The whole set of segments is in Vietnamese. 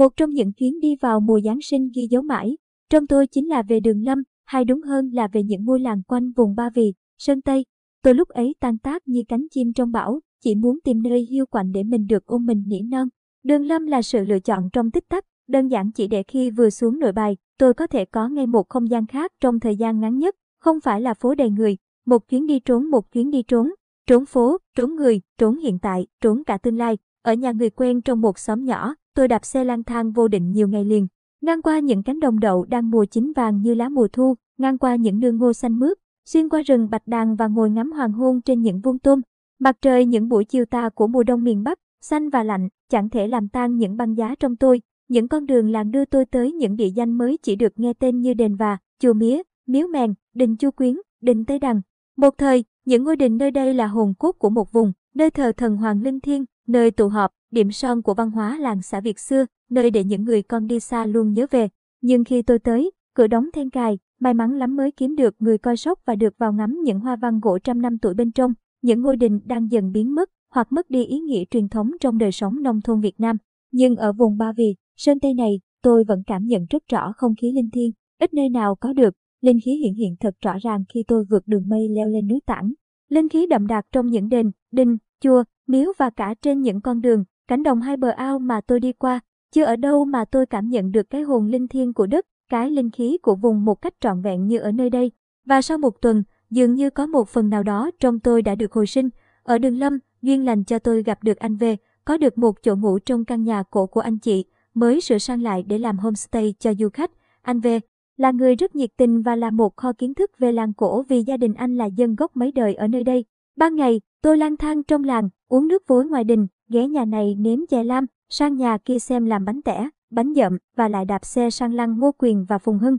Một trong những chuyến đi vào mùa Giáng sinh ghi dấu mãi, trong tôi chính là về đường Lâm, hay đúng hơn là về những ngôi làng quanh vùng Ba Vì, Sơn Tây. Tôi lúc ấy tan tác như cánh chim trong bão, chỉ muốn tìm nơi hiu quạnh để mình được ôm mình nỉ non. Đường Lâm là sự lựa chọn trong tích tắc, đơn giản chỉ để khi vừa xuống nội bài, tôi có thể có ngay một không gian khác trong thời gian ngắn nhất, không phải là phố đầy người, một chuyến đi trốn một chuyến đi trốn, trốn phố, trốn người, trốn hiện tại, trốn cả tương lai. Ở nhà người quen trong một xóm nhỏ, tôi đạp xe lang thang vô định nhiều ngày liền, ngang qua những cánh đồng đậu đang mùa chín vàng như lá mùa thu, ngang qua những nương ngô xanh mướt, xuyên qua rừng bạch đàn và ngồi ngắm hoàng hôn trên những vuông tôm. Mặt trời những buổi chiều tà của mùa đông miền Bắc, xanh và lạnh, chẳng thể làm tan những băng giá trong tôi. Những con đường làng đưa tôi tới những địa danh mới chỉ được nghe tên như đền và, chùa mía, miếu mèn, đình chu quyến, đình Tây Đằng. Một thời, những ngôi đình nơi đây là hồn cốt của một vùng, nơi thờ thần Hoàng Linh Thiên, nơi tụ họp, điểm son của văn hóa làng xã Việt xưa, nơi để những người con đi xa luôn nhớ về. Nhưng khi tôi tới, cửa đóng then cài, may mắn lắm mới kiếm được người coi sóc và được vào ngắm những hoa văn gỗ trăm năm tuổi bên trong. Những ngôi đình đang dần biến mất hoặc mất đi ý nghĩa truyền thống trong đời sống nông thôn Việt Nam. Nhưng ở vùng Ba Vì, Sơn Tây này, tôi vẫn cảm nhận rất rõ không khí linh thiêng, ít nơi nào có được. Linh khí hiện hiện thật rõ ràng khi tôi vượt đường mây leo lên núi Tảng. Linh khí đậm đặc trong những đền, đình, chùa, miếu và cả trên những con đường, cánh đồng hai bờ ao mà tôi đi qua. Chưa ở đâu mà tôi cảm nhận được cái hồn linh thiêng của đất, cái linh khí của vùng một cách trọn vẹn như ở nơi đây. Và sau một tuần, dường như có một phần nào đó trong tôi đã được hồi sinh. Ở đường Lâm, duyên lành cho tôi gặp được anh về, có được một chỗ ngủ trong căn nhà cổ của anh chị, mới sửa sang lại để làm homestay cho du khách. Anh về, là người rất nhiệt tình và là một kho kiến thức về làng cổ vì gia đình anh là dân gốc mấy đời ở nơi đây. Ban ngày, tôi lang thang trong làng, uống nước vối ngoài đình, ghé nhà này nếm chè lam, sang nhà kia xem làm bánh tẻ, bánh dậm và lại đạp xe sang lăng Ngô Quyền và Phùng Hưng.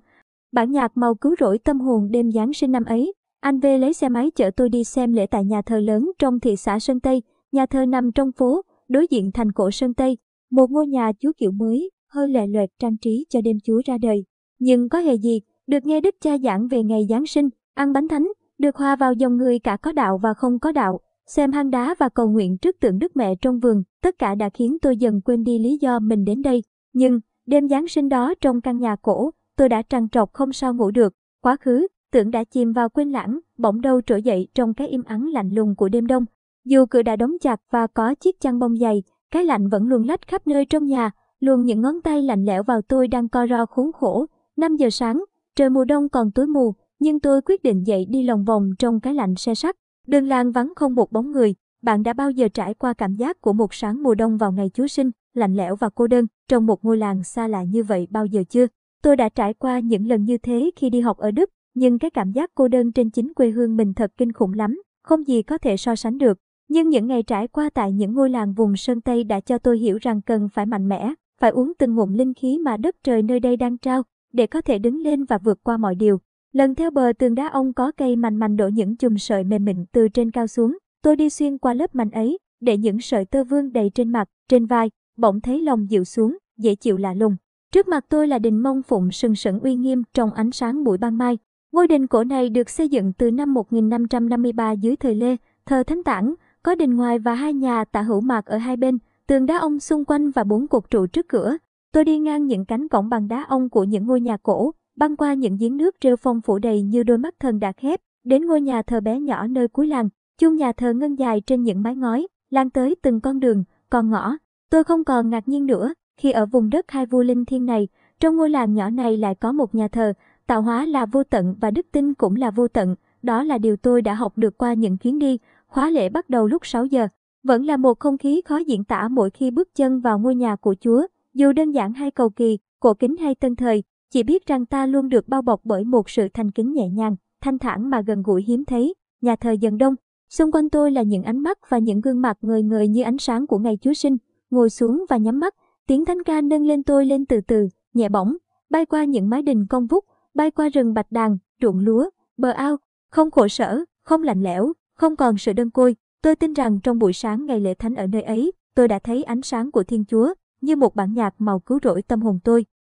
Bản nhạc màu cứu rỗi tâm hồn đêm Giáng sinh năm ấy, anh V lấy xe máy chở tôi đi xem lễ tại nhà thờ lớn trong thị xã Sơn Tây, nhà thờ nằm trong phố, đối diện thành cổ Sơn Tây, một ngôi nhà chúa kiểu mới, hơi lệ loẹt trang trí cho đêm chúa ra đời. Nhưng có hề gì, được nghe Đức cha giảng về ngày Giáng sinh, ăn bánh thánh, được hòa vào dòng người cả có đạo và không có đạo, xem hang đá và cầu nguyện trước tượng Đức Mẹ trong vườn, tất cả đã khiến tôi dần quên đi lý do mình đến đây. Nhưng, đêm Giáng sinh đó trong căn nhà cổ, tôi đã trằn trọc không sao ngủ được. Quá khứ, tưởng đã chìm vào quên lãng, bỗng đâu trỗi dậy trong cái im ắng lạnh lùng của đêm đông. Dù cửa đã đóng chặt và có chiếc chăn bông dày, cái lạnh vẫn luôn lách khắp nơi trong nhà, luôn những ngón tay lạnh lẽo vào tôi đang co ro khốn khổ. 5 giờ sáng, trời mùa đông còn tối mù, nhưng tôi quyết định dậy đi lòng vòng trong cái lạnh xe sắt. Đường làng vắng không một bóng người, bạn đã bao giờ trải qua cảm giác của một sáng mùa đông vào ngày Chúa sinh, lạnh lẽo và cô đơn, trong một ngôi làng xa lạ như vậy bao giờ chưa? Tôi đã trải qua những lần như thế khi đi học ở Đức, nhưng cái cảm giác cô đơn trên chính quê hương mình thật kinh khủng lắm, không gì có thể so sánh được. Nhưng những ngày trải qua tại những ngôi làng vùng Sơn Tây đã cho tôi hiểu rằng cần phải mạnh mẽ, phải uống từng ngụm linh khí mà đất trời nơi đây đang trao, để có thể đứng lên và vượt qua mọi điều. Lần theo bờ tường đá ông có cây mành mành đổ những chùm sợi mềm mịn từ trên cao xuống, tôi đi xuyên qua lớp mành ấy, để những sợi tơ vương đầy trên mặt, trên vai, bỗng thấy lòng dịu xuống, dễ chịu lạ lùng. Trước mặt tôi là đình mông phụng sừng sững uy nghiêm trong ánh sáng buổi ban mai. Ngôi đình cổ này được xây dựng từ năm 1553 dưới thời Lê, thờ Thánh Tản, có đình ngoài và hai nhà tạ hữu mạc ở hai bên, tường đá ông xung quanh và bốn cột trụ trước cửa. Tôi đi ngang những cánh cổng bằng đá ông của những ngôi nhà cổ, băng qua những giếng nước rêu phong phủ đầy như đôi mắt thần đạt khép, đến ngôi nhà thờ bé nhỏ nơi cuối làng, chung nhà thờ ngân dài trên những mái ngói, lan tới từng con đường, con ngõ. Tôi không còn ngạc nhiên nữa, khi ở vùng đất hai vua linh thiên này, trong ngôi làng nhỏ này lại có một nhà thờ, tạo hóa là vô tận và đức tin cũng là vô tận, đó là điều tôi đã học được qua những chuyến đi, khóa lễ bắt đầu lúc 6 giờ. Vẫn là một không khí khó diễn tả mỗi khi bước chân vào ngôi nhà của Chúa, dù đơn giản hay cầu kỳ, cổ kính hay tân thời, chỉ biết rằng ta luôn được bao bọc bởi một sự thành kính nhẹ nhàng, thanh thản mà gần gũi hiếm thấy. Nhà thờ dần đông, xung quanh tôi là những ánh mắt và những gương mặt người người như ánh sáng của ngày Chúa sinh. Ngồi xuống và nhắm mắt, tiếng thánh ca nâng lên tôi lên từ từ, nhẹ bỏng, bay qua những mái đình cong vút, bay qua rừng bạch đàn, ruộng lúa, bờ ao, không khổ sở, không lạnh lẽo, không còn sự đơn côi. Tôi tin rằng trong buổi sáng ngày lễ thánh ở nơi ấy, tôi đã thấy ánh sáng của Thiên Chúa, như một bản nhạc màu cứu rỗi tâm hồn tôi.